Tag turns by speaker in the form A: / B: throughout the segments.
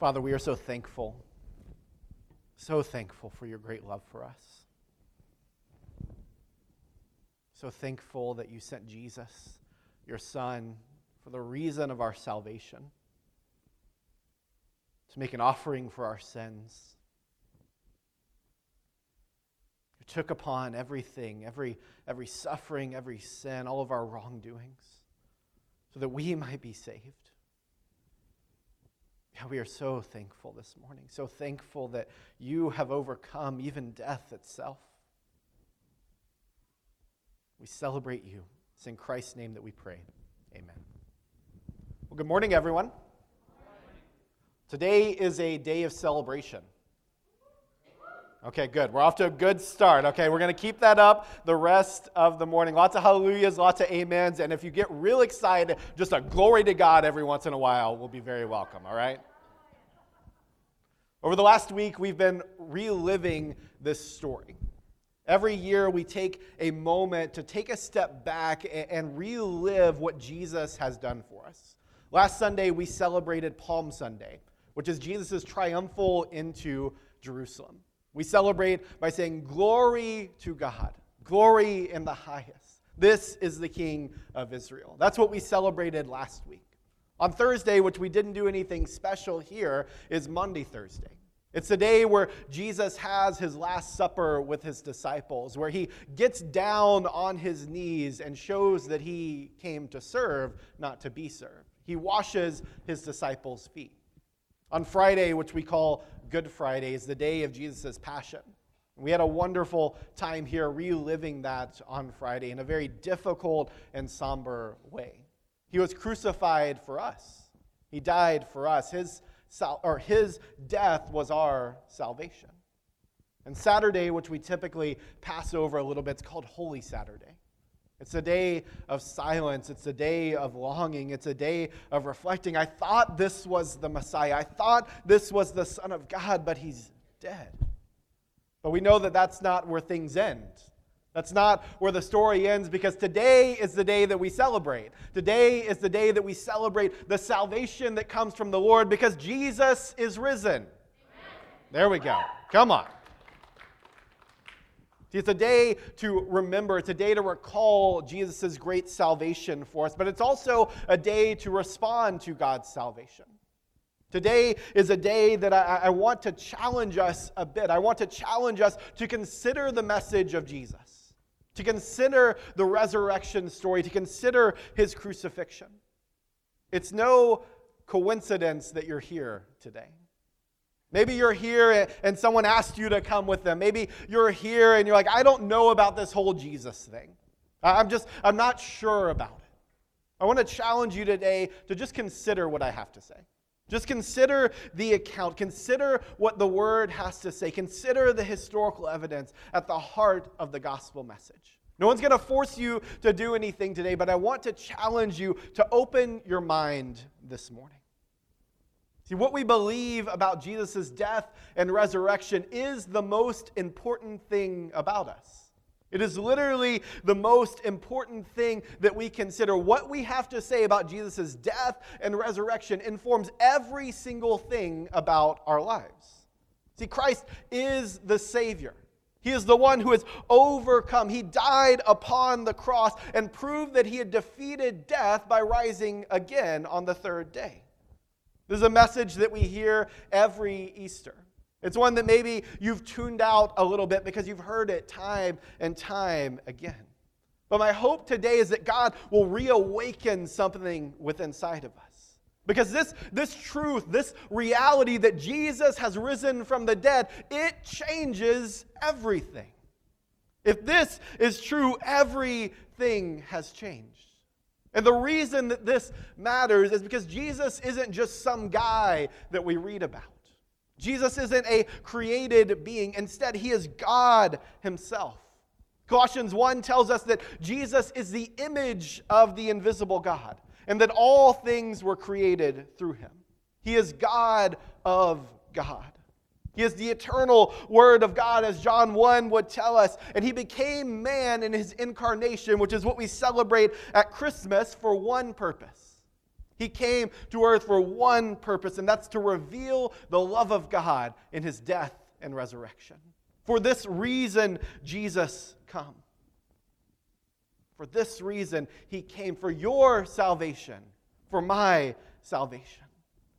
A: Father, we are so thankful, so thankful for your great love for us. So thankful that you sent Jesus, your Son, for the reason of our salvation, to make an offering for our sins. You took upon everything, every, every suffering, every sin, all of our wrongdoings, so that we might be saved. Yeah, we are so thankful this morning, so thankful that you have overcome even death itself. We celebrate you. It's in Christ's name that we pray. Amen. Well, good morning, everyone. Today is a day of celebration. Okay, good. We're off to a good start. Okay, we're going to keep that up the rest of the morning. Lots of hallelujahs, lots of amens. And if you get real excited, just a glory to God every once in a while will be very welcome, all right? Over the last week, we've been reliving this story. Every year, we take a moment to take a step back and relive what Jesus has done for us. Last Sunday, we celebrated Palm Sunday, which is Jesus' triumphal into Jerusalem. We celebrate by saying, Glory to God, glory in the highest. This is the King of Israel. That's what we celebrated last week. On Thursday, which we didn't do anything special here, is Maundy Thursday. It's the day where Jesus has his Last Supper with his disciples, where he gets down on his knees and shows that he came to serve, not to be served. He washes his disciples' feet. On Friday, which we call Good Friday, is the day of Jesus' Passion. We had a wonderful time here reliving that on Friday in a very difficult and somber way. He was crucified for us, He died for us. His sal- or his death was our salvation. And Saturday, which we typically pass over a little bit, it's called Holy Saturday. It's a day of silence. It's a day of longing. It's a day of reflecting. I thought this was the Messiah. I thought this was the Son of God, but he's dead. But we know that that's not where things end. That's not where the story ends because today is the day that we celebrate. Today is the day that we celebrate the salvation that comes from the Lord because Jesus is risen. Amen. There we go. Come on. See, It's a day to remember, it's a day to recall Jesus' great salvation for us, but it's also a day to respond to God's salvation. Today is a day that I, I want to challenge us a bit. I want to challenge us to consider the message of Jesus to consider the resurrection story, to consider his crucifixion. It's no coincidence that you're here today. Maybe you're here and someone asked you to come with them. Maybe you're here and you're like, I don't know about this whole Jesus thing. I'm just, I'm not sure about it. I want to challenge you today to just consider what I have to say. Just consider the account. Consider what the word has to say. Consider the historical evidence at the heart of the gospel message. No one's going to force you to do anything today, but I want to challenge you to open your mind this morning. See, what we believe about Jesus' death and resurrection is the most important thing about us. It is literally the most important thing that we consider. What we have to say about Jesus' death and resurrection informs every single thing about our lives. See, Christ is the Savior. He is the one who has overcome. He died upon the cross and proved that he had defeated death by rising again on the third day. This is a message that we hear every Easter. It's one that maybe you've tuned out a little bit because you've heard it time and time again. But my hope today is that God will reawaken something within inside of us. Because this, this truth, this reality that Jesus has risen from the dead, it changes everything. If this is true, everything has changed. And the reason that this matters is because Jesus isn't just some guy that we read about. Jesus isn't a created being. Instead, he is God himself. Colossians 1 tells us that Jesus is the image of the invisible God and that all things were created through him. He is God of God. He is the eternal Word of God, as John 1 would tell us. And He became man in His incarnation, which is what we celebrate at Christmas for one purpose He came to earth for one purpose, and that's to reveal the love of God in his death and resurrection. For this reason, Jesus come. For this reason, he came for your salvation, for my salvation.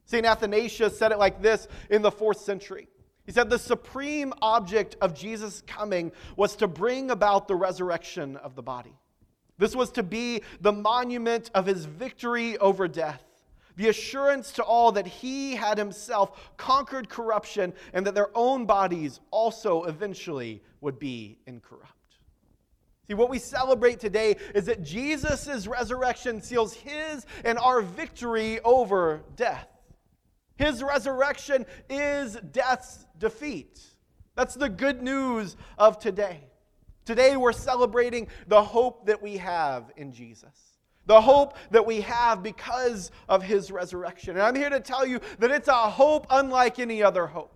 A: St. Athanasius said it like this in the fourth century. He said, The supreme object of Jesus' coming was to bring about the resurrection of the body. This was to be the monument of his victory over death, the assurance to all that he had himself conquered corruption and that their own bodies also eventually would be incorrupt. See, what we celebrate today is that Jesus' resurrection seals his and our victory over death. His resurrection is death's defeat. That's the good news of today. Today, we're celebrating the hope that we have in Jesus. The hope that we have because of his resurrection. And I'm here to tell you that it's a hope unlike any other hope.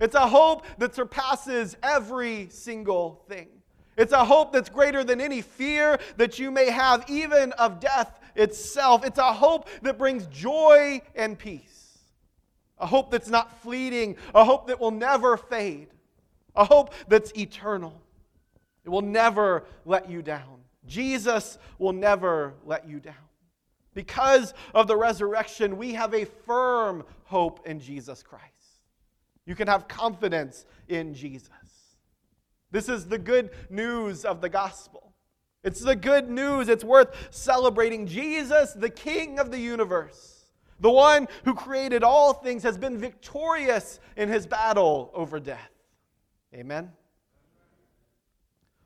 A: It's a hope that surpasses every single thing. It's a hope that's greater than any fear that you may have, even of death itself. It's a hope that brings joy and peace. A hope that's not fleeting, a hope that will never fade, a hope that's eternal. It will never let you down. Jesus will never let you down. Because of the resurrection, we have a firm hope in Jesus Christ. You can have confidence in Jesus. This is the good news of the gospel. It's the good news. It's worth celebrating. Jesus, the King of the universe, the one who created all things, has been victorious in his battle over death. Amen.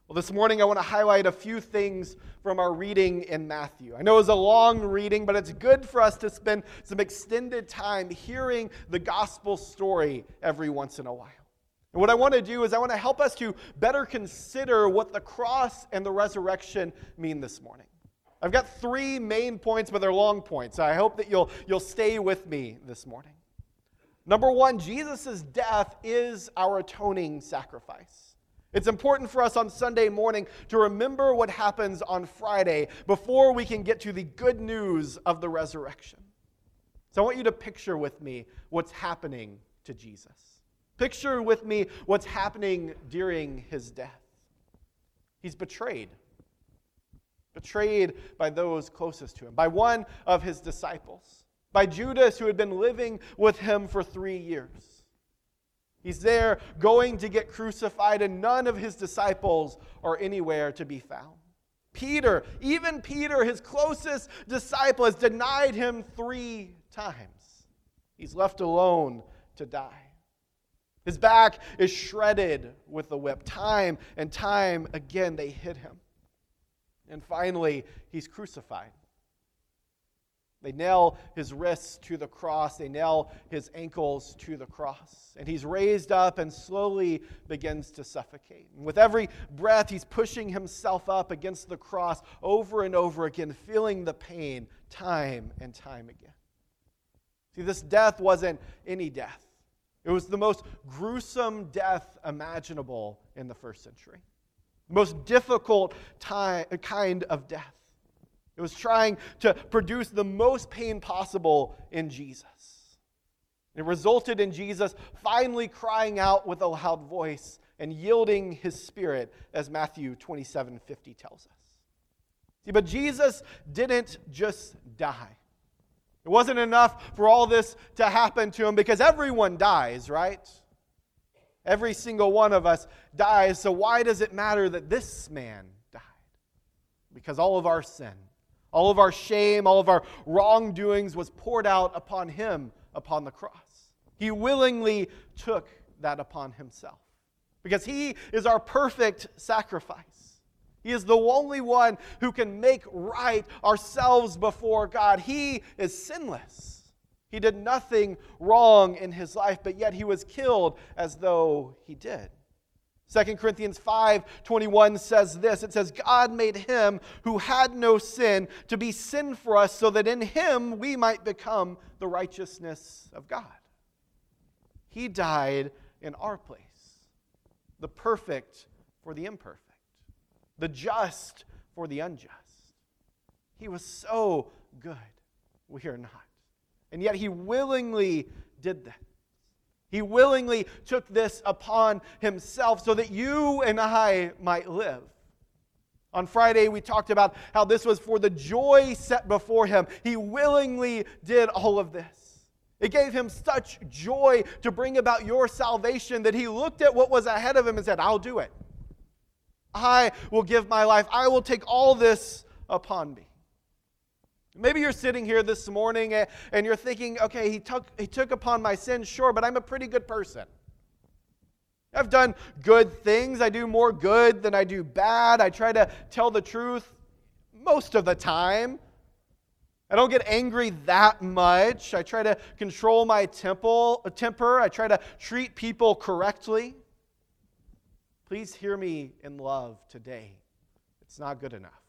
A: Well, this morning I want to highlight a few things from our reading in Matthew. I know it was a long reading, but it's good for us to spend some extended time hearing the gospel story every once in a while. And what I want to do is I want to help us to better consider what the cross and the resurrection mean this morning. I've got three main points, but they're long points. I hope that you'll, you'll stay with me this morning. Number one, Jesus' death is our atoning sacrifice. It's important for us on Sunday morning to remember what happens on Friday before we can get to the good news of the resurrection. So I want you to picture with me what's happening to Jesus. Picture with me what's happening during his death. He's betrayed. Betrayed by those closest to him, by one of his disciples, by Judas, who had been living with him for three years. He's there going to get crucified, and none of his disciples are anywhere to be found. Peter, even Peter, his closest disciple, has denied him three times. He's left alone to die. His back is shredded with the whip. Time and time again, they hit him. And finally, he's crucified. They nail his wrists to the cross, they nail his ankles to the cross. And he's raised up and slowly begins to suffocate. And with every breath, he's pushing himself up against the cross over and over again, feeling the pain time and time again. See, this death wasn't any death, it was the most gruesome death imaginable in the first century, the most difficult time, kind of death. It was trying to produce the most pain possible in Jesus. It resulted in Jesus finally crying out with a loud voice and yielding his spirit, as Matthew 27 50 tells us. See, but Jesus didn't just die. It wasn't enough for all this to happen to him because everyone dies, right? Every single one of us dies. So why does it matter that this man died? Because all of our sin all of our shame, all of our wrongdoings was poured out upon him upon the cross. He willingly took that upon himself because he is our perfect sacrifice. He is the only one who can make right ourselves before God. He is sinless. He did nothing wrong in his life, but yet he was killed as though he did. 2 Corinthians 5:21 says this it says, God made him who had no sin to be sin for us so that in him we might become the righteousness of God. He died in our place, the perfect for the imperfect, the just for the unjust. He was so good. we are not. And yet he willingly did that. He willingly took this upon himself so that you and I might live. On Friday, we talked about how this was for the joy set before him. He willingly did all of this. It gave him such joy to bring about your salvation that he looked at what was ahead of him and said, I'll do it. I will give my life. I will take all this upon me. Maybe you're sitting here this morning eh, and you're thinking, okay, he took, he took upon my sin, sure, but I'm a pretty good person. I've done good things. I do more good than I do bad. I try to tell the truth most of the time. I don't get angry that much. I try to control my temple, temper. I try to treat people correctly. Please hear me in love today. It's not good enough.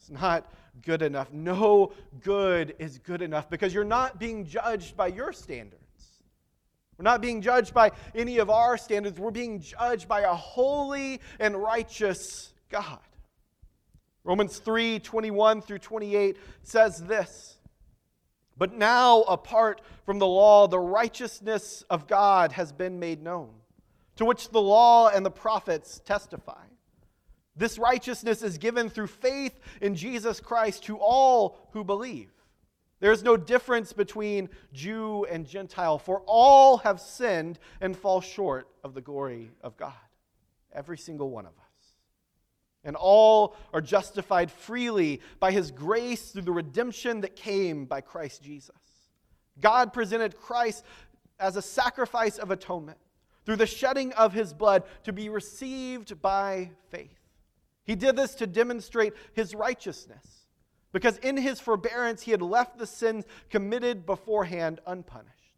A: It's not good enough. No good is good enough because you're not being judged by your standards. We're not being judged by any of our standards. We're being judged by a holy and righteous God. Romans 3 21 through 28 says this But now, apart from the law, the righteousness of God has been made known, to which the law and the prophets testify. This righteousness is given through faith in Jesus Christ to all who believe. There is no difference between Jew and Gentile, for all have sinned and fall short of the glory of God. Every single one of us. And all are justified freely by his grace through the redemption that came by Christ Jesus. God presented Christ as a sacrifice of atonement through the shedding of his blood to be received by faith. He did this to demonstrate his righteousness, because in his forbearance he had left the sins committed beforehand unpunished.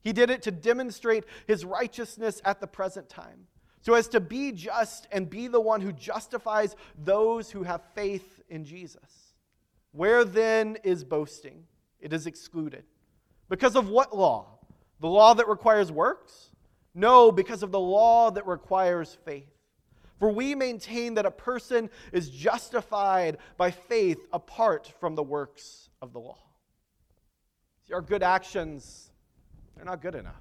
A: He did it to demonstrate his righteousness at the present time, so as to be just and be the one who justifies those who have faith in Jesus. Where then is boasting? It is excluded. Because of what law? The law that requires works? No, because of the law that requires faith. For we maintain that a person is justified by faith apart from the works of the law. See, our good actions, they're not good enough.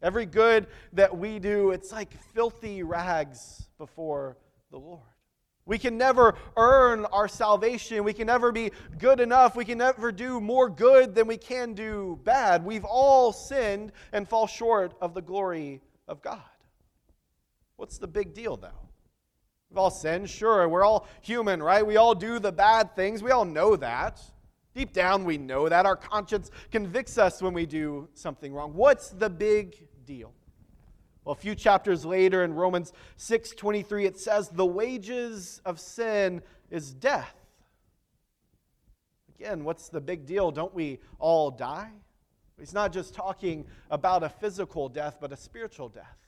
A: Every good that we do, it's like filthy rags before the Lord. We can never earn our salvation. We can never be good enough. We can never do more good than we can do bad. We've all sinned and fall short of the glory of God. What's the big deal, though? We've all sinned, sure. We're all human, right? We all do the bad things. We all know that. Deep down, we know that. Our conscience convicts us when we do something wrong. What's the big deal? Well, a few chapters later in Romans 6 23, it says, The wages of sin is death. Again, what's the big deal? Don't we all die? He's not just talking about a physical death, but a spiritual death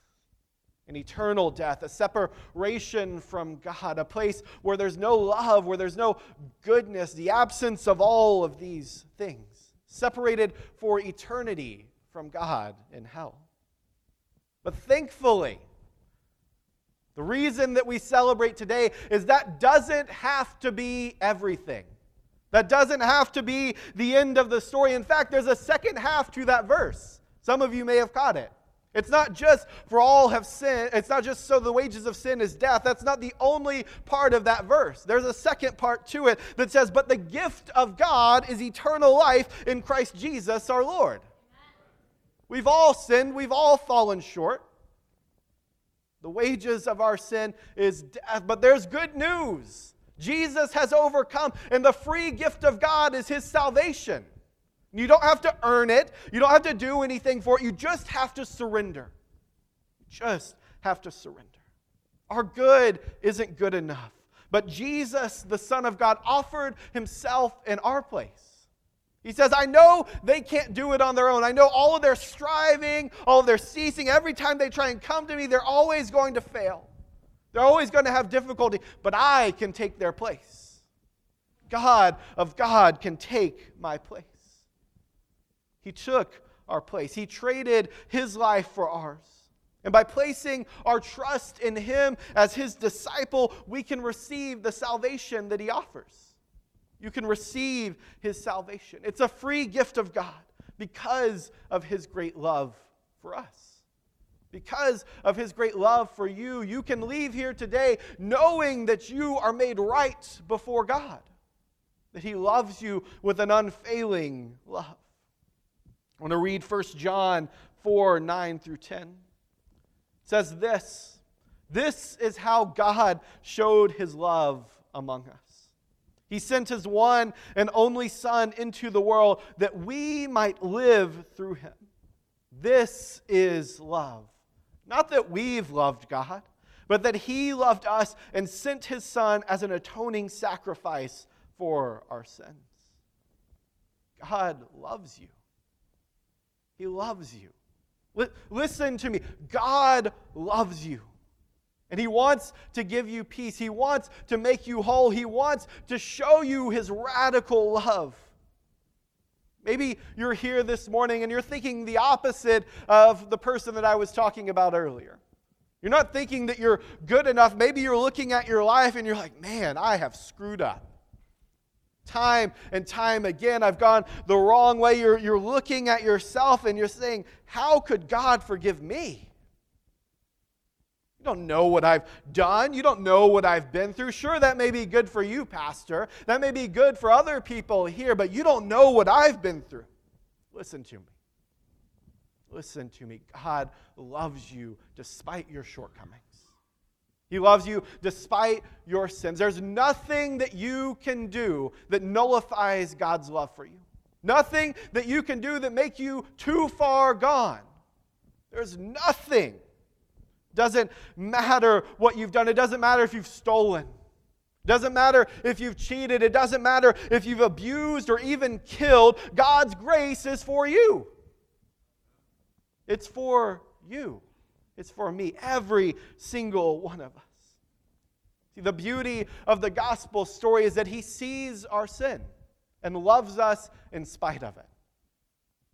A: an eternal death, a separation from God, a place where there's no love, where there's no goodness, the absence of all of these things, separated for eternity from God in hell. But thankfully, the reason that we celebrate today is that doesn't have to be everything. That doesn't have to be the end of the story. In fact, there's a second half to that verse. Some of you may have caught it. It's not just for all have sinned. It's not just so the wages of sin is death. That's not the only part of that verse. There's a second part to it that says, But the gift of God is eternal life in Christ Jesus our Lord. We've all sinned, we've all fallen short. The wages of our sin is death, but there's good news. Jesus has overcome, and the free gift of God is his salvation. You don't have to earn it. You don't have to do anything for it. You just have to surrender. You just have to surrender. Our good isn't good enough. But Jesus, the Son of God, offered himself in our place. He says, I know they can't do it on their own. I know all of their striving, all of their ceasing, every time they try and come to me, they're always going to fail. They're always going to have difficulty, but I can take their place. God of God can take my place. He took our place. He traded his life for ours. And by placing our trust in him as his disciple, we can receive the salvation that he offers. You can receive his salvation. It's a free gift of God because of his great love for us. Because of his great love for you, you can leave here today knowing that you are made right before God, that he loves you with an unfailing love. I want to read 1 John 4 9 through 10. It says this This is how God showed his love among us. He sent his one and only Son into the world that we might live through him. This is love. Not that we've loved God, but that he loved us and sent his Son as an atoning sacrifice for our sins. God loves you. He loves you. Listen to me. God loves you. And He wants to give you peace. He wants to make you whole. He wants to show you His radical love. Maybe you're here this morning and you're thinking the opposite of the person that I was talking about earlier. You're not thinking that you're good enough. Maybe you're looking at your life and you're like, man, I have screwed up. Time and time again, I've gone the wrong way. You're, you're looking at yourself and you're saying, how could God forgive me? You don't know what I've done. You don't know what I've been through. Sure, that may be good for you, Pastor. That may be good for other people here, but you don't know what I've been through. Listen to me. Listen to me. God loves you despite your shortcomings. He loves you despite your sins. There's nothing that you can do that nullifies God's love for you. Nothing that you can do that make you too far gone. There's nothing doesn't matter what you've done. It doesn't matter if you've stolen. It doesn't matter if you've cheated. It doesn't matter if you've abused or even killed. God's grace is for you. It's for you. It's for me, every single one of us. See, the beauty of the gospel story is that he sees our sin and loves us in spite of it.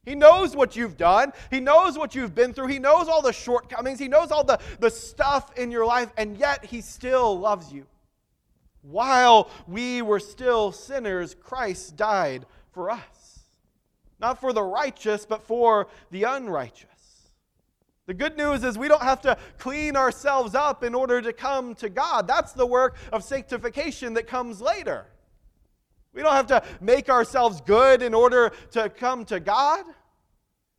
A: He knows what you've done. He knows what you've been through. He knows all the shortcomings. He knows all the, the stuff in your life, and yet He still loves you. While we were still sinners, Christ died for us. Not for the righteous, but for the unrighteous. The good news is we don't have to clean ourselves up in order to come to God. That's the work of sanctification that comes later. We don't have to make ourselves good in order to come to God.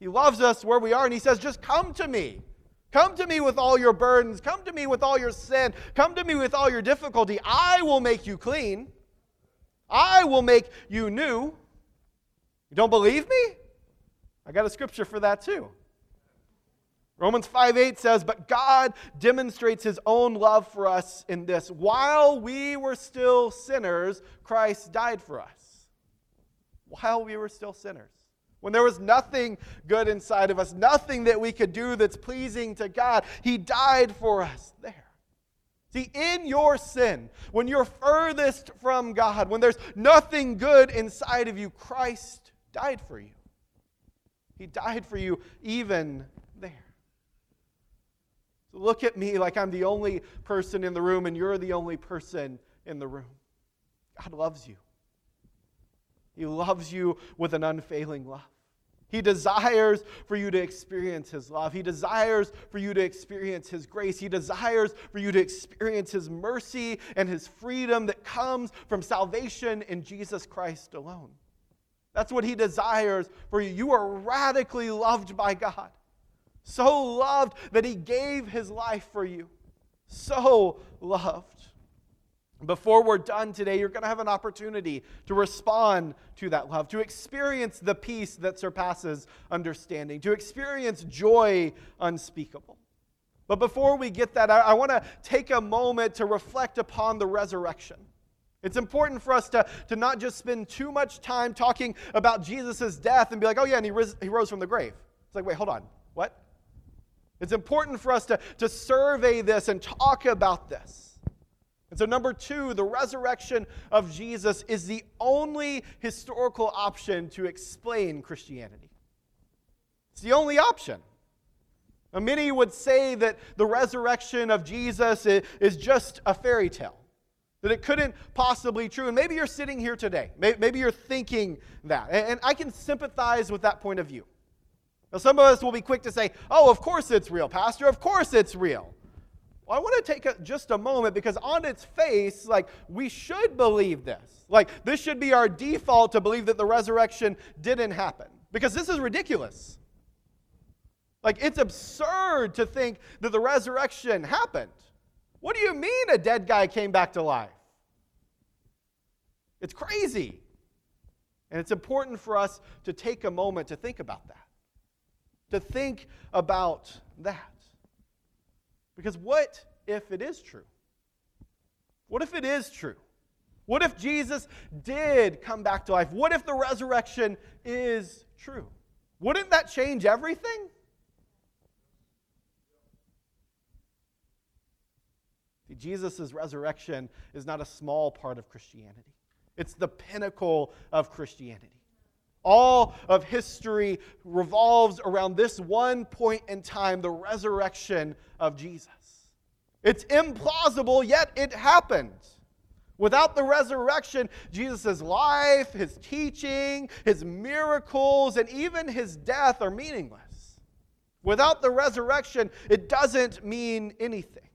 A: He loves us where we are, and He says, Just come to me. Come to me with all your burdens. Come to me with all your sin. Come to me with all your difficulty. I will make you clean. I will make you new. You don't believe me? I got a scripture for that too. Romans 5 8 says, But God demonstrates his own love for us in this. While we were still sinners, Christ died for us. While we were still sinners. When there was nothing good inside of us, nothing that we could do that's pleasing to God, he died for us there. See, in your sin, when you're furthest from God, when there's nothing good inside of you, Christ died for you. He died for you even. Look at me like I'm the only person in the room and you're the only person in the room. God loves you. He loves you with an unfailing love. He desires for you to experience His love. He desires for you to experience His grace. He desires for you to experience His mercy and His freedom that comes from salvation in Jesus Christ alone. That's what He desires for you. You are radically loved by God so loved that he gave his life for you. So loved. Before we're done today, you're going to have an opportunity to respond to that love, to experience the peace that surpasses understanding, to experience joy unspeakable. But before we get that, I, I want to take a moment to reflect upon the resurrection. It's important for us to, to not just spend too much time talking about Jesus' death and be like, oh, yeah, and he, ris- he rose from the grave. It's like, wait, hold on. What? It's important for us to, to survey this and talk about this. And so, number two, the resurrection of Jesus is the only historical option to explain Christianity. It's the only option. Now, many would say that the resurrection of Jesus is just a fairy tale. that it couldn't possibly be true. And maybe you're sitting here today. Maybe you're thinking that. And I can sympathize with that point of view. Now, some of us will be quick to say, oh, of course it's real, Pastor. Of course it's real. Well, I want to take a, just a moment because on its face, like, we should believe this. Like, this should be our default to believe that the resurrection didn't happen because this is ridiculous. Like, it's absurd to think that the resurrection happened. What do you mean a dead guy came back to life? It's crazy. And it's important for us to take a moment to think about that. To think about that. Because what if it is true? What if it is true? What if Jesus did come back to life? What if the resurrection is true? Wouldn't that change everything? Jesus' resurrection is not a small part of Christianity, it's the pinnacle of Christianity. All of history revolves around this one point in time the resurrection of Jesus. It's implausible, yet it happened. Without the resurrection, Jesus' life, his teaching, his miracles, and even his death are meaningless. Without the resurrection, it doesn't mean anything.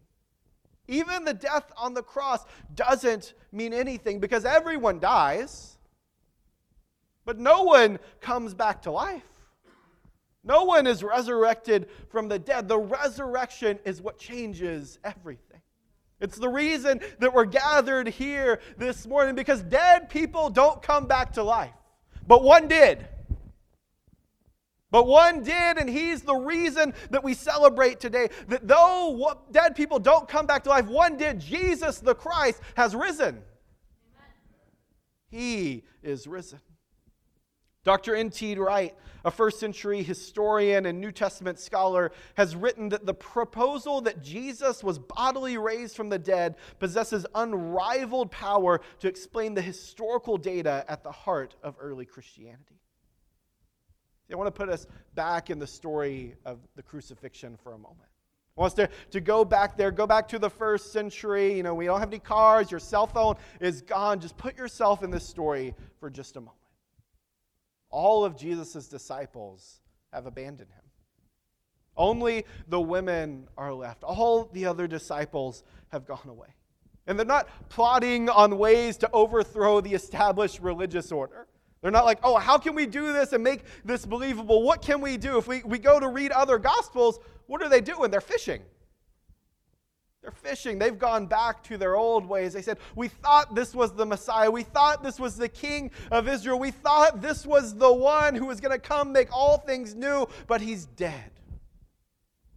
A: Even the death on the cross doesn't mean anything because everyone dies, but no one comes back to life. No one is resurrected from the dead. The resurrection is what changes everything. It's the reason that we're gathered here this morning because dead people don't come back to life, but one did. But one did, and he's the reason that we celebrate today. That though dead people don't come back to life, one did. Jesus the Christ has risen. He is risen. Dr. N.T. Wright, a first century historian and New Testament scholar, has written that the proposal that Jesus was bodily raised from the dead possesses unrivaled power to explain the historical data at the heart of early Christianity. I want to put us back in the story of the crucifixion for a moment. I want us to, to go back there, go back to the first century. You know, we don't have any cars, your cell phone is gone. Just put yourself in this story for just a moment. All of Jesus' disciples have abandoned him. Only the women are left. All the other disciples have gone away. And they're not plotting on ways to overthrow the established religious order. They're not like, oh, how can we do this and make this believable? What can we do? If we, we go to read other gospels, what are they doing? They're fishing. They're fishing. They've gone back to their old ways. They said, We thought this was the Messiah. We thought this was the King of Israel. We thought this was the one who was going to come make all things new, but he's dead.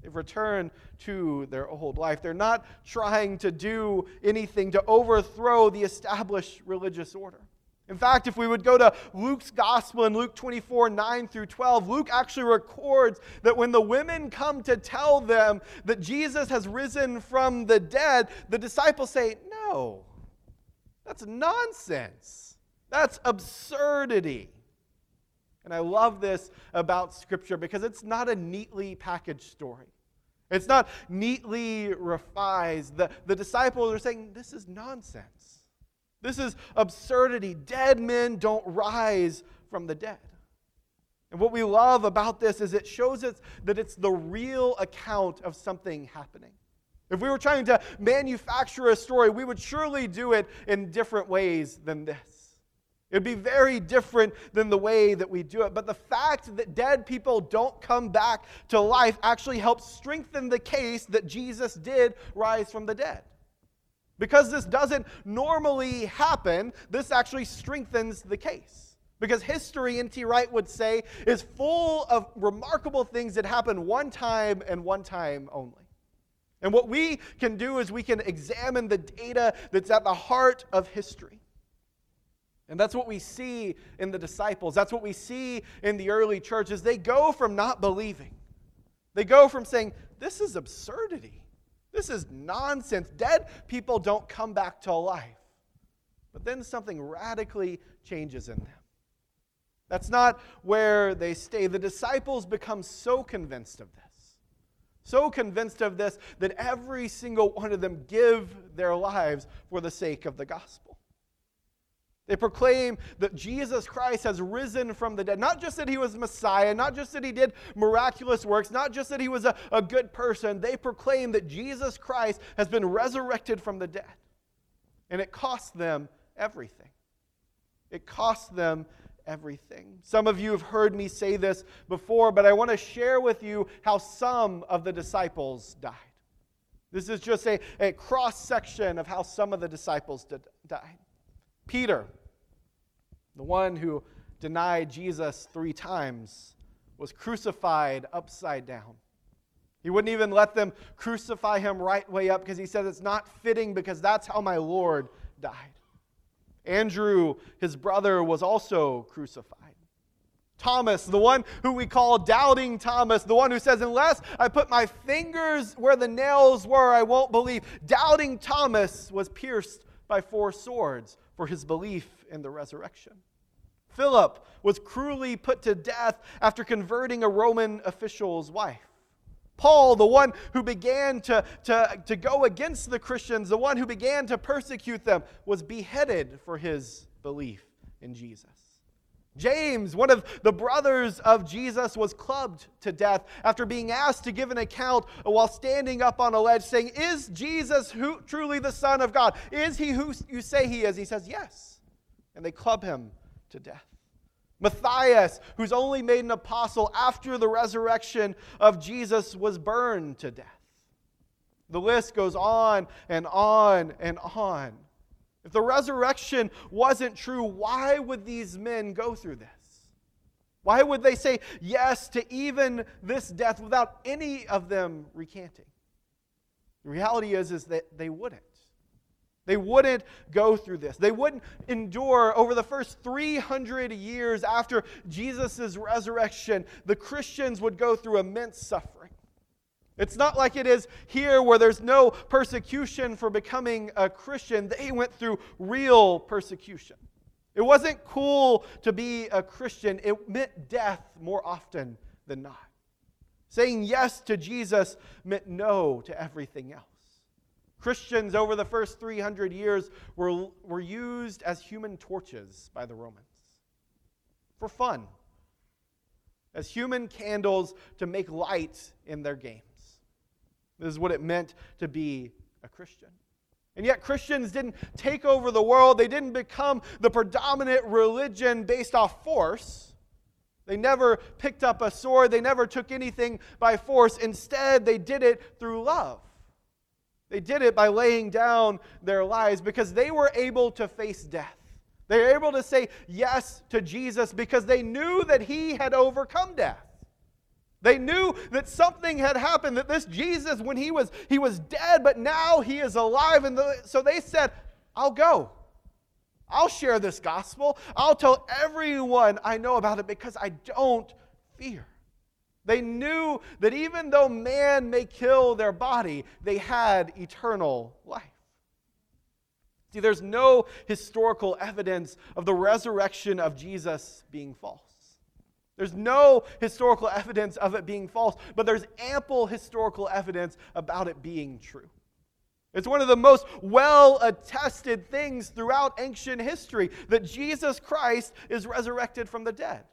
A: They've returned to their old life. They're not trying to do anything to overthrow the established religious order. In fact, if we would go to Luke's gospel in Luke 24, 9 through 12, Luke actually records that when the women come to tell them that Jesus has risen from the dead, the disciples say, No, that's nonsense. That's absurdity. And I love this about Scripture because it's not a neatly packaged story. It's not neatly revised. The, the disciples are saying, This is nonsense. This is absurdity. Dead men don't rise from the dead. And what we love about this is it shows us that it's the real account of something happening. If we were trying to manufacture a story, we would surely do it in different ways than this. It would be very different than the way that we do it. But the fact that dead people don't come back to life actually helps strengthen the case that Jesus did rise from the dead. Because this doesn't normally happen, this actually strengthens the case. Because history, N.T. Wright would say, is full of remarkable things that happen one time and one time only. And what we can do is we can examine the data that's at the heart of history. And that's what we see in the disciples. That's what we see in the early churches. They go from not believing. They go from saying, this is absurdity. This is nonsense. Dead people don't come back to life. But then something radically changes in them. That's not where they stay. The disciples become so convinced of this, So convinced of this that every single one of them give their lives for the sake of the gospel. They proclaim that Jesus Christ has risen from the dead. Not just that he was Messiah, not just that he did miraculous works, not just that he was a, a good person. They proclaim that Jesus Christ has been resurrected from the dead. And it cost them everything. It cost them everything. Some of you have heard me say this before, but I want to share with you how some of the disciples died. This is just a, a cross section of how some of the disciples did, died. Peter, the one who denied Jesus three times, was crucified upside down. He wouldn't even let them crucify him right way up because he says it's not fitting because that's how my Lord died. Andrew, his brother, was also crucified. Thomas, the one who we call Doubting Thomas, the one who says, Unless I put my fingers where the nails were, I won't believe. Doubting Thomas was pierced by four swords for his belief in the resurrection. Philip was cruelly put to death after converting a Roman official's wife. Paul, the one who began to, to, to go against the Christians, the one who began to persecute them, was beheaded for his belief in Jesus. James, one of the brothers of Jesus, was clubbed to death after being asked to give an account while standing up on a ledge, saying, Is Jesus who, truly the Son of God? Is he who you say he is? He says, Yes. And they club him to death. Matthias, who's only made an apostle after the resurrection of Jesus, was burned to death. The list goes on and on and on. If the resurrection wasn't true, why would these men go through this? Why would they say yes to even this death without any of them recanting? The reality is, is that they wouldn't. They wouldn't go through this. They wouldn't endure over the first 300 years after Jesus' resurrection. The Christians would go through immense suffering. It's not like it is here where there's no persecution for becoming a Christian. They went through real persecution. It wasn't cool to be a Christian, it meant death more often than not. Saying yes to Jesus meant no to everything else. Christians over the first 300 years were, were used as human torches by the Romans for fun, as human candles to make light in their games. This is what it meant to be a Christian. And yet, Christians didn't take over the world. They didn't become the predominant religion based off force. They never picked up a sword. They never took anything by force. Instead, they did it through love. They did it by laying down their lives because they were able to face death. They were able to say yes to Jesus because they knew that he had overcome death. They knew that something had happened, that this Jesus, when he was, he was dead, but now he is alive. And the, so they said, I'll go. I'll share this gospel. I'll tell everyone I know about it because I don't fear. They knew that even though man may kill their body, they had eternal life. See, there's no historical evidence of the resurrection of Jesus being false. There's no historical evidence of it being false, but there's ample historical evidence about it being true. It's one of the most well attested things throughout ancient history that Jesus Christ is resurrected from the dead.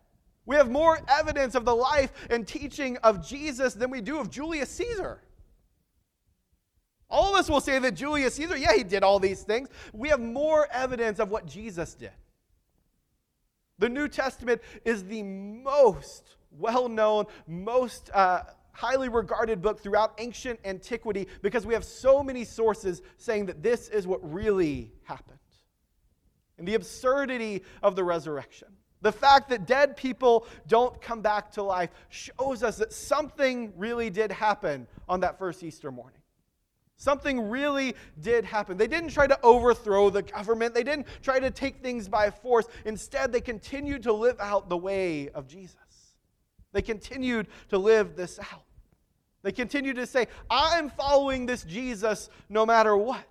A: We have more evidence of the life and teaching of Jesus than we do of Julius Caesar. All of us will say that Julius Caesar, yeah, he did all these things. We have more evidence of what Jesus did. The New Testament is the most well known, most uh, highly regarded book throughout ancient antiquity because we have so many sources saying that this is what really happened. And the absurdity of the resurrection. The fact that dead people don't come back to life shows us that something really did happen on that first Easter morning. Something really did happen. They didn't try to overthrow the government, they didn't try to take things by force. Instead, they continued to live out the way of Jesus. They continued to live this out. They continued to say, I'm following this Jesus no matter what.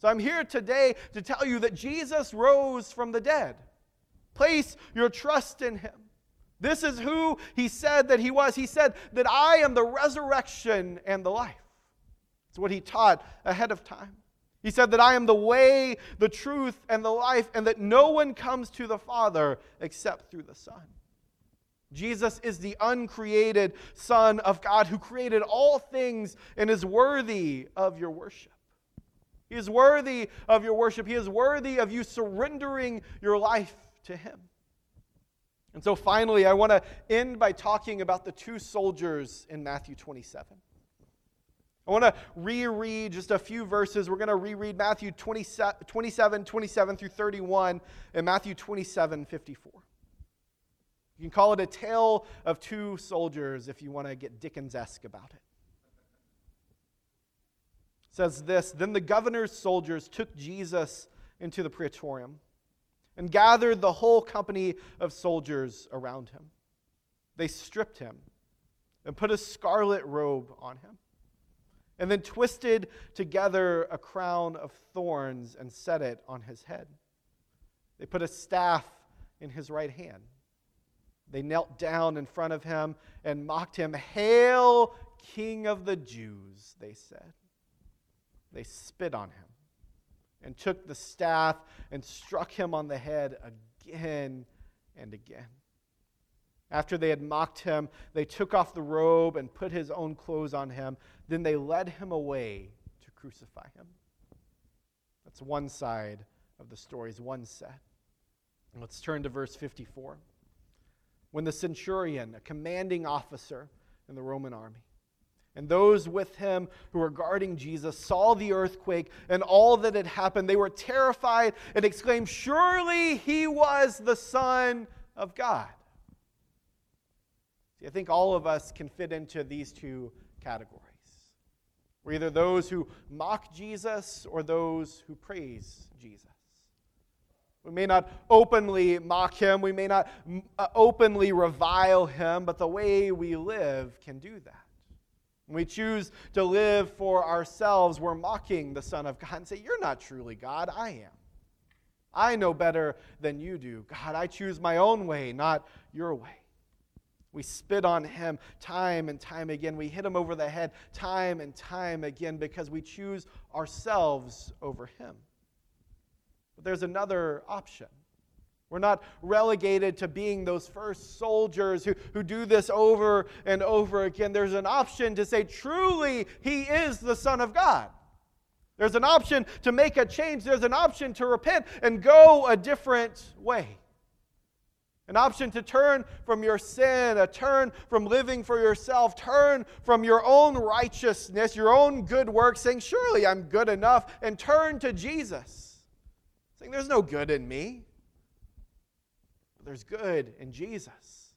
A: So I'm here today to tell you that Jesus rose from the dead. Place your trust in Him. This is who he said that he was. He said that I am the resurrection and the life. It's what he taught ahead of time. He said that I am the way, the truth, and the life, and that no one comes to the Father except through the Son. Jesus is the uncreated Son of God who created all things and is worthy of your worship. He is worthy of your worship. He is worthy of you surrendering your life to Him. And so finally, I want to end by talking about the two soldiers in Matthew 27. I want to reread just a few verses. We're going to reread Matthew 27, 27, 27 through 31, and Matthew 27, 54. You can call it a tale of two soldiers if you want to get Dickens esque about it. it. Says this Then the governor's soldiers took Jesus into the praetorium and gathered the whole company of soldiers around him. They stripped him and put a scarlet robe on him and then twisted together a crown of thorns and set it on his head. They put a staff in his right hand. They knelt down in front of him and mocked him. Hail, King of the Jews, they said. They spit on him and took the staff and struck him on the head again and again. After they had mocked him, they took off the robe and put his own clothes on him. Then they led him away to crucify him. That's one side of the story, one set. Let's turn to verse 54. When the centurion, a commanding officer in the Roman army, and those with him who were guarding Jesus saw the earthquake and all that had happened, they were terrified and exclaimed, Surely he was the Son of God. See, I think all of us can fit into these two categories. We're either those who mock Jesus or those who praise Jesus. We may not openly mock him, we may not uh, openly revile him, but the way we live can do that. When we choose to live for ourselves, we're mocking the Son of God and say, You're not truly God, I am. I know better than you do. God, I choose my own way, not your way. We spit on him time and time again. We hit him over the head time and time again because we choose ourselves over him. But there's another option. We're not relegated to being those first soldiers who, who do this over and over again. There's an option to say, truly, he is the Son of God. There's an option to make a change. There's an option to repent and go a different way. An option to turn from your sin, a turn from living for yourself, turn from your own righteousness, your own good works, saying, Surely I'm good enough, and turn to Jesus, saying, There's no good in me, but there's good in Jesus.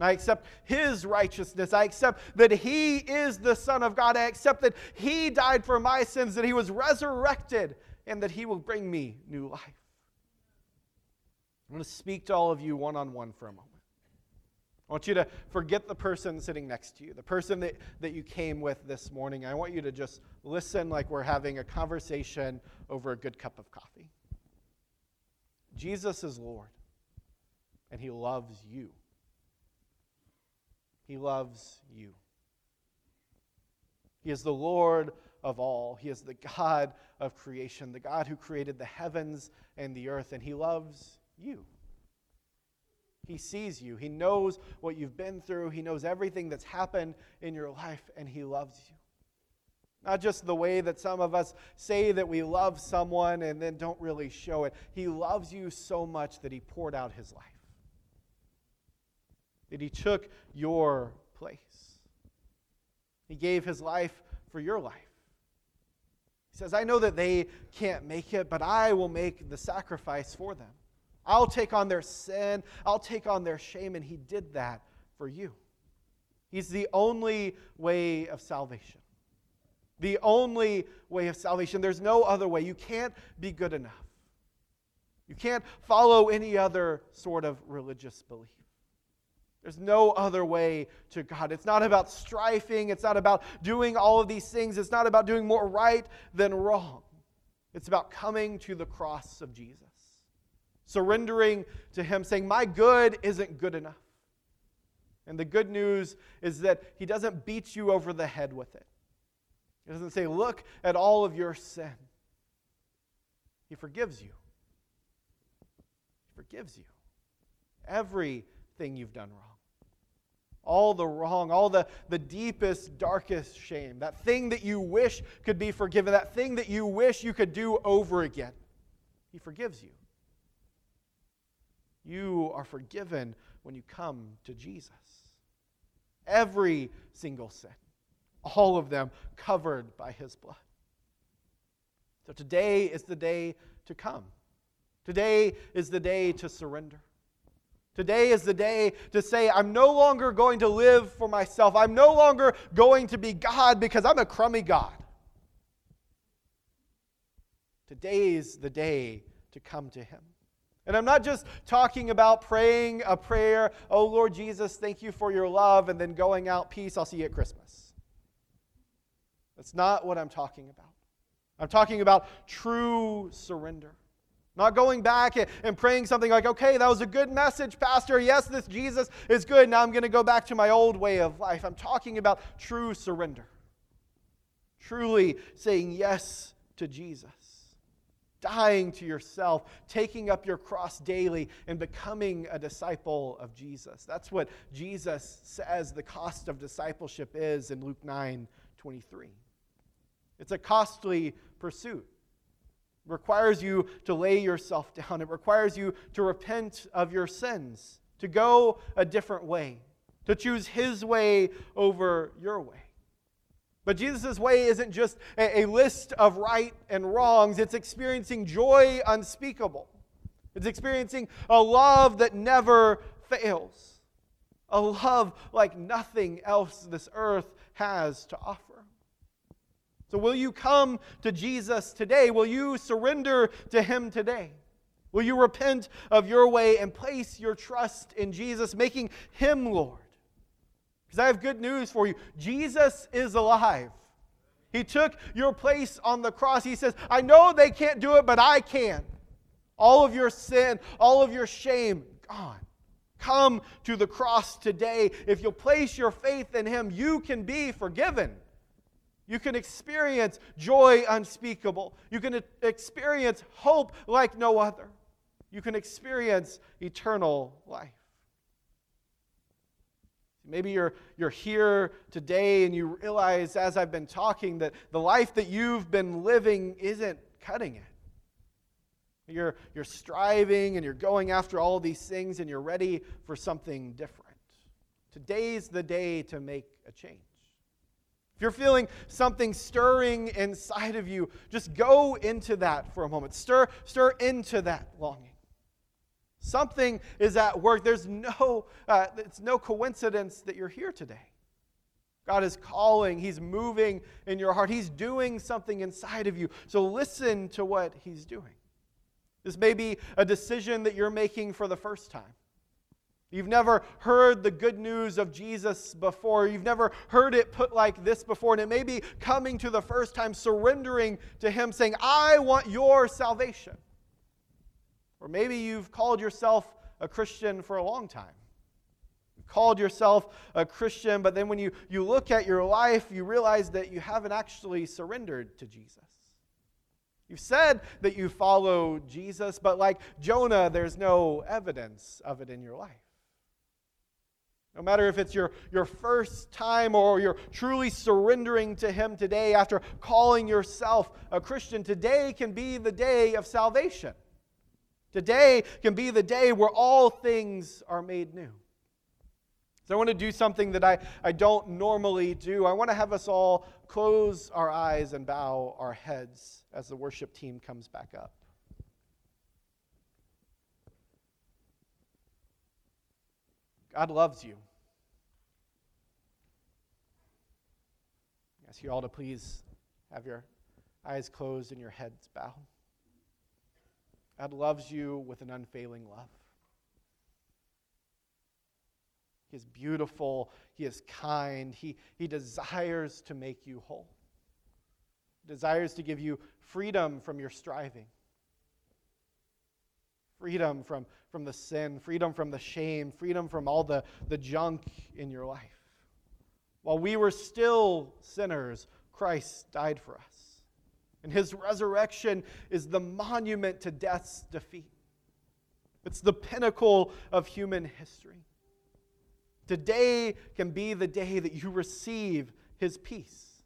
A: I accept His righteousness. I accept that He is the Son of God. I accept that He died for my sins, that He was resurrected, and that He will bring me new life. I'm going to speak to all of you one on one for a moment. I want you to forget the person sitting next to you, the person that, that you came with this morning. I want you to just listen like we're having a conversation over a good cup of coffee. Jesus is Lord, and He loves you. He loves you. He is the Lord of all. He is the God of creation, the God who created the heavens and the earth, and He loves you. He sees you. He knows what you've been through. He knows everything that's happened in your life, and He loves you. Not just the way that some of us say that we love someone and then don't really show it. He loves you so much that He poured out His life, that He took your place. He gave His life for your life. He says, I know that they can't make it, but I will make the sacrifice for them. I'll take on their sin, I'll take on their shame, and He did that for you. He's the only way of salvation. The only way of salvation. There's no other way. You can't be good enough. You can't follow any other sort of religious belief. There's no other way to God. It's not about striving. It's not about doing all of these things. It's not about doing more right than wrong. It's about coming to the cross of Jesus surrendering to Him, saying, My good isn't good enough. And the good news is that He doesn't beat you over the head with it. He doesn't say, Look at all of your sin. He forgives you. He forgives you. Everything you've done wrong. All the wrong, all the, the deepest, darkest shame. That thing that you wish could be forgiven, that thing that you wish you could do over again. He forgives you. You are forgiven when you come to Jesus. Every single sin, all of them covered by his blood. So today is the day to come. Today is the day to surrender. Today is the day to say, I'm no longer going to live for myself. I'm no longer going to be God because I'm a crummy God. Today is the day to come to Him. And I'm not just talking about praying a prayer, oh Lord Jesus, thank you for your love, and then going out, peace, I'll see you at Christmas. That's not what I'm talking about. I'm talking about true surrender. Not going back and praying something like, okay, that was a good message, Pastor. Yes, this Jesus is good. Now I'm going to go back to my old way of life. I'm talking about true surrender. Truly saying yes to Jesus dying to yourself, taking up your cross daily, and becoming a disciple of Jesus. That's what Jesus says the cost of discipleship is in Luke 9 23. It's a costly pursuit. It requires you to lay yourself down, it requires you to repent of your sins, to go a different way, to choose His way over your way. But Jesus' way isn't just a, a, list of right and wrongs, it's experiencing joy unspeakable. It's experiencing a love that never fails, a love like nothing else this earth has to offer. So, will you come to Jesus today? Will you surrender to Him today? Will you repent of your way and place your trust in Jesus, making Him Lord? Because I have good news for you Jesus is alive. He took your place on the cross. He says, I know they can't do it, but I can. All of your sin, all of your shame, gone. Come to the cross today. If you'll place your faith in Him, you can be forgiven. You can experience joy unspeakable. You can experience hope like no other. You can experience eternal life. Maybe you're, you're here today and you realize, as I've been talking, that the life that you've been living isn't cutting it. You're, you're striving and you're going after all these things and you're ready for something different. Today's the day to make a change. If you're feeling something stirring inside of you, just go into that for a moment. Stir, stir into that longing. Something is at work. There's no, uh, it's no coincidence that you're here today. God is calling, He's moving in your heart, He's doing something inside of you. So listen to what He's doing. This may be a decision that you're making for the first time. You've never heard the good news of Jesus before. You've never heard it put like this before. And it may be coming to the first time, surrendering to Him, saying, I want your salvation. Or maybe you've called yourself a Christian for a long time. You've called yourself a Christian, but then when you, you look at your life, you realize that you haven't actually surrendered to Jesus. You've said that you follow Jesus, but like Jonah, there's no evidence of it in your life. No matter if it's your, your first time or you're truly surrendering to Him today after calling yourself a Christian, today can be the day of salvation. Today can be the day where all things are made new. So I want to do something that I, I don't normally do. I want to have us all close our eyes and bow our heads as the worship team comes back up. God loves you. I ask you all to please have your eyes closed and your heads bowed. God loves you with an unfailing love. He is beautiful. He is kind. He, he desires to make you whole. He desires to give you freedom from your striving, freedom from, from the sin, freedom from the shame, freedom from all the, the junk in your life. While we were still sinners, Christ died for us. And his resurrection is the monument to death's defeat. It's the pinnacle of human history. Today can be the day that you receive his peace,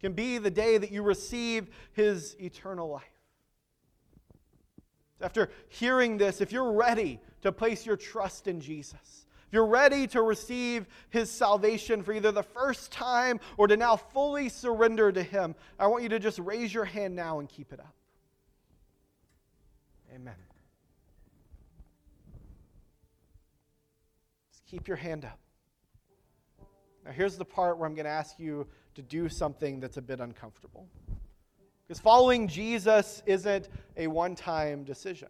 A: can be the day that you receive his eternal life. After hearing this, if you're ready to place your trust in Jesus, if you're ready to receive his salvation for either the first time or to now fully surrender to him, I want you to just raise your hand now and keep it up. Amen. Just keep your hand up. Now, here's the part where I'm going to ask you to do something that's a bit uncomfortable. Because following Jesus isn't a one time decision.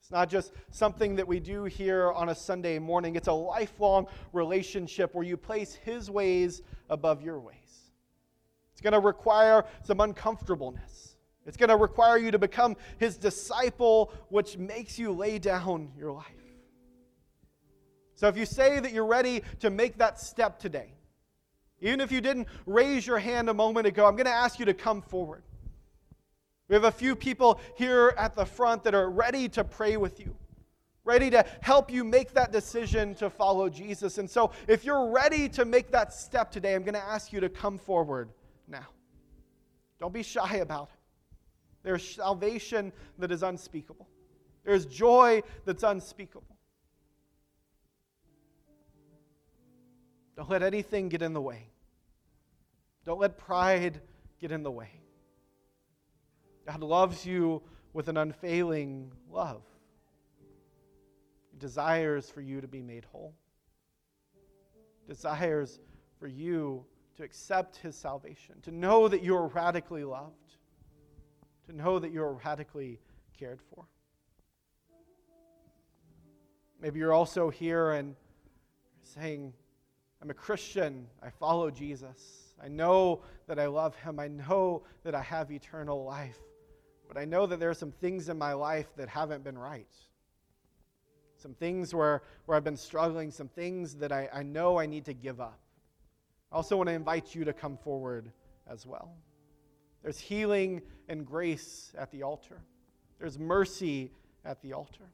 A: It's not just something that we do here on a Sunday morning, it's a lifelong relationship where you place His ways above your ways. It's going to require some uncomfortableness. It's going to require you to become His disciple, which makes you lay down your life. So if you say that you're ready to make that step today, even if you didn't raise your hand a moment ago, I'm going to ask you to come forward. We have a few people here at the front that are ready to pray with you, ready to help you make that decision to follow Jesus. And so, if you're ready to make that step today, I'm going to ask you to come forward now. Don't be shy about it. There's salvation that is unspeakable, there's joy that's unspeakable. Don't let anything get in the way. Don't let pride get in the way. God loves you with an unfailing love. He desires for you to be made whole. Desires for you to accept his salvation, to know that you are radically loved, to know that you are radically cared for. Maybe you're also here and saying, I'm a Christian, I follow Jesus. I know that I love him. I know that I have eternal life. But I know that there are some things in my life that haven't been right. Some things where, where I've been struggling, some things that I, I know I need to give up. I also want to invite you to come forward as well. There's healing and grace at the altar, there's mercy at the altar.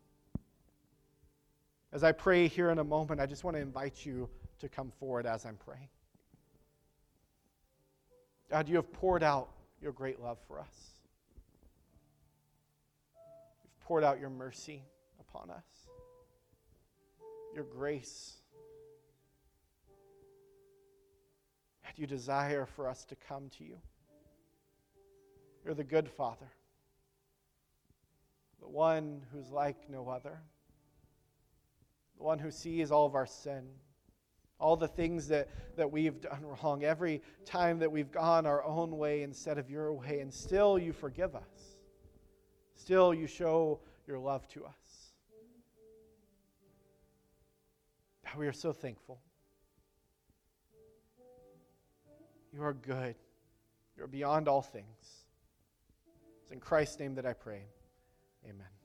A: As I pray here in a moment, I just want to invite you to come forward as I'm praying. God, you have poured out your great love for us You've poured out your mercy upon us, your grace. And you desire for us to come to you. You're the good Father, the one who's like no other, the one who sees all of our sin, all the things that, that we've done wrong, every time that we've gone our own way instead of your way, and still you forgive us. Still, you show your love to us. God, we are so thankful. You are good. You're beyond all things. It's in Christ's name that I pray. Amen.